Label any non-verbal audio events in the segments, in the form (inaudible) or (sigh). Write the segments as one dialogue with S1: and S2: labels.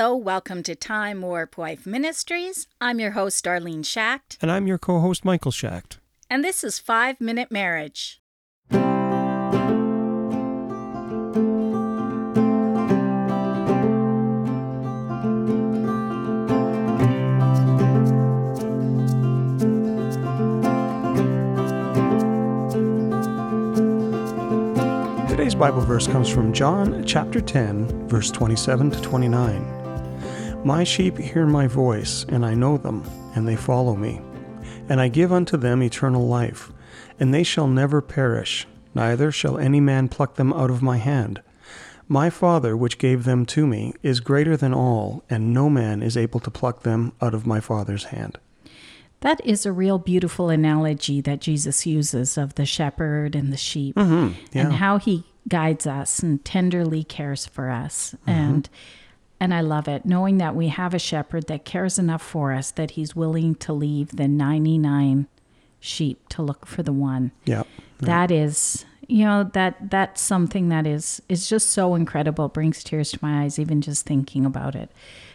S1: Hello, welcome to Time Warp Wife Ministries. I'm your host, Darlene Schacht,
S2: And I'm your co host, Michael Schacht.
S1: and this is Five Minute Marriage.
S2: Today's Bible verse comes from John chapter 10, verse 27 to 29. My sheep hear my voice, and I know them, and they follow me. And I give unto them eternal life, and they shall never perish, neither shall any man pluck them out of my hand. My Father, which gave them to me, is greater than all, and no man is able to pluck them out of my Father's hand.
S1: That is a real beautiful analogy that Jesus uses of the shepherd and the sheep mm-hmm.
S2: yeah.
S1: and how he guides us and tenderly cares for us. Mm-hmm. And and I love it knowing that we have a shepherd that cares enough for us that he's willing to leave the 99 sheep to look for the one.
S2: Yeah.
S1: That is you know that that's something that is is just so incredible It brings tears to my eyes even just thinking about it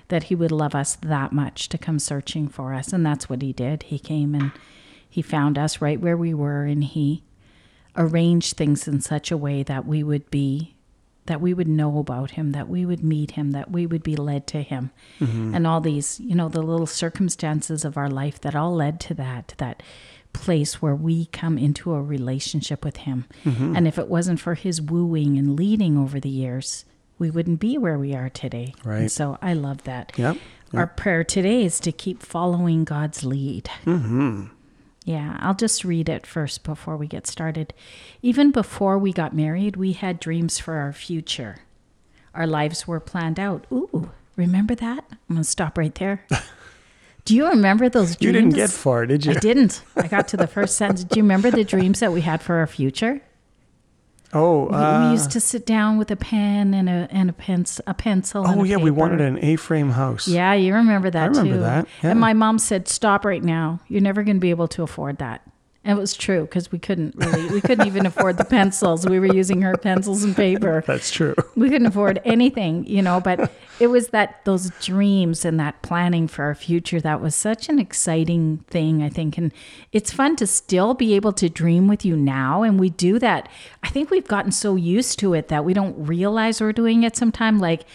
S1: that he would love us that much to come searching for us and that's what he did he came and he found us right where we were and he arranged things in such a way that we would be that we would know about him that we would meet him that we would be led to him. Mm-hmm. And all these you know the little circumstances of our life that all led to that to that place where we come into a relationship with him. Mm-hmm. And if it wasn't for his wooing and leading over the years we wouldn't be where we are today.
S2: Right.
S1: and so i love that.
S2: Yep.
S1: our prayer today is to keep following god's lead mm-hmm. Yeah, I'll just read it first before we get started. Even before we got married, we had dreams for our future. Our lives were planned out. Ooh, remember that? I'm going to stop right there. (laughs) Do you remember those dreams?
S2: You didn't get far, did you?
S1: I didn't. I got to the first sentence. Do you remember the dreams that we had for our future?
S2: Oh,
S1: We,
S2: uh,
S1: we used to sit down with a pen and a and a pencil, a pencil. and
S2: oh yeah, we wanted an A-frame house.
S1: Yeah, you remember that
S2: I remember
S1: too.
S2: that, yeah.
S1: And my mom said, "Stop right now. You're never going to be able to afford that." And it was true because we couldn't really, we couldn't even afford the pencils. We were using her pencils and paper.
S2: That's true.
S1: We couldn't afford anything, you know. But it was that those dreams and that planning for our future that was such an exciting thing, I think. And it's fun to still be able to dream with you now, and we do that. I think we've gotten so used to it that we don't realize we're doing it. Sometime like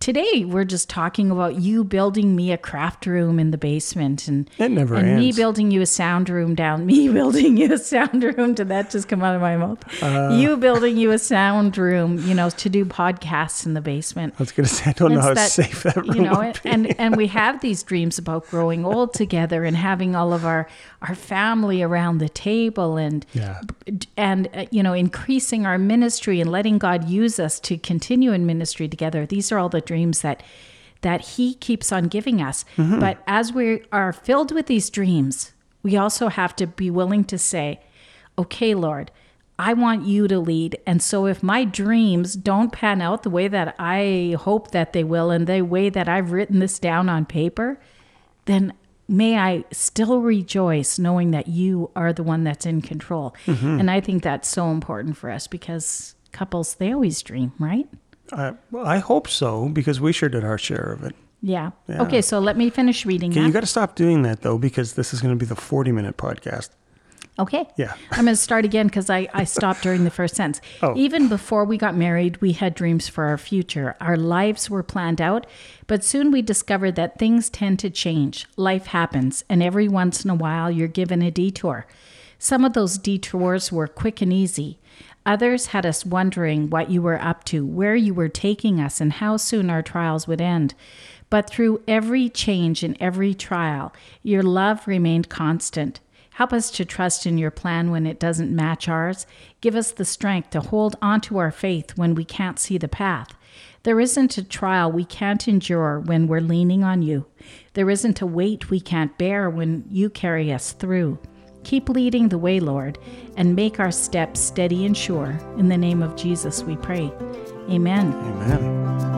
S1: today we're just talking about you building me a craft room in the basement and
S2: It never
S1: and me building you a sound room down me (laughs) building you a sound room did that just come out of my mouth
S2: Uh.
S1: you building you a sound room you know to do podcasts in the basement
S2: I was gonna say I don't know how
S1: It's
S2: safe that room
S1: you know
S2: would be.
S1: and and we have these dreams about growing old together and having all of our our family around the table and
S2: Yeah.
S1: and uh, you know increasing our ministry and letting God use us to continue in ministry together these are all the dreams that that he keeps on giving us
S2: Mm-hmm.
S1: but as we are filled with these dreams we also have to be willing to say okay lord I want you to lead. And so if my dreams don't pan out the way that I hope that they will and the way that I've written this down on paper, then may I still rejoice knowing that you are the one that's in control. And I think that's so important for us because couples, they always dream, right?
S2: I, well, I hope so because we sure did our share of it.
S1: Yeah.
S2: Yeah.
S1: Okay, so let me finish reading
S2: Okay,
S1: that.
S2: you got to stop doing that though because this is going to be the 40-minute podcast.
S1: Okay.
S2: Yeah.
S1: I'm going to start again because I, I stopped during the first sentence. (laughs)
S2: Oh.
S1: Even before we got married, we had dreams for our future. Our lives were planned out, but soon we discovered that things tend to change. Life happens, and every once in a while, you're given a detour. Some of those detours were quick and easy. Others had us wondering what you were up to, where you were taking us, and how soon our trials would end. But through every change and every trial, your love remained constant. Help us to trust in your plan when it doesn't match ours. Give us the strength to hold onto our faith when we can't see the path. There isn't a trial we can't endure when we're leaning on you. There isn't a weight we can't bear when you carry us through. Keep leading the way, Lord, and make our steps steady and sure. In the name of Jesus we pray. Amen.
S2: Amen.